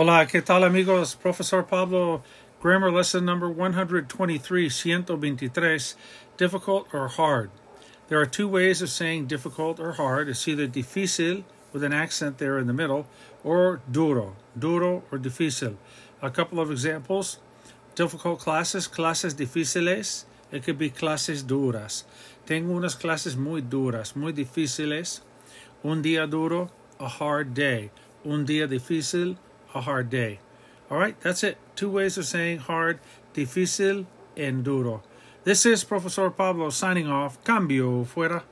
Hola, ¿qué tal amigos? Professor Pablo, grammar lesson number 123, 123, difficult or hard. There are two ways of saying difficult or hard. It's either difícil, with an accent there in the middle, or duro, duro or difícil. A couple of examples. Difficult classes, clases difíciles. It could be clases duras. Tengo unas clases muy duras, muy difíciles. Un día duro, a hard day. Un día difícil, a hard day. All right, that's it. Two ways of saying hard, difícil, and duro. This is Professor Pablo signing off. Cambio fuera.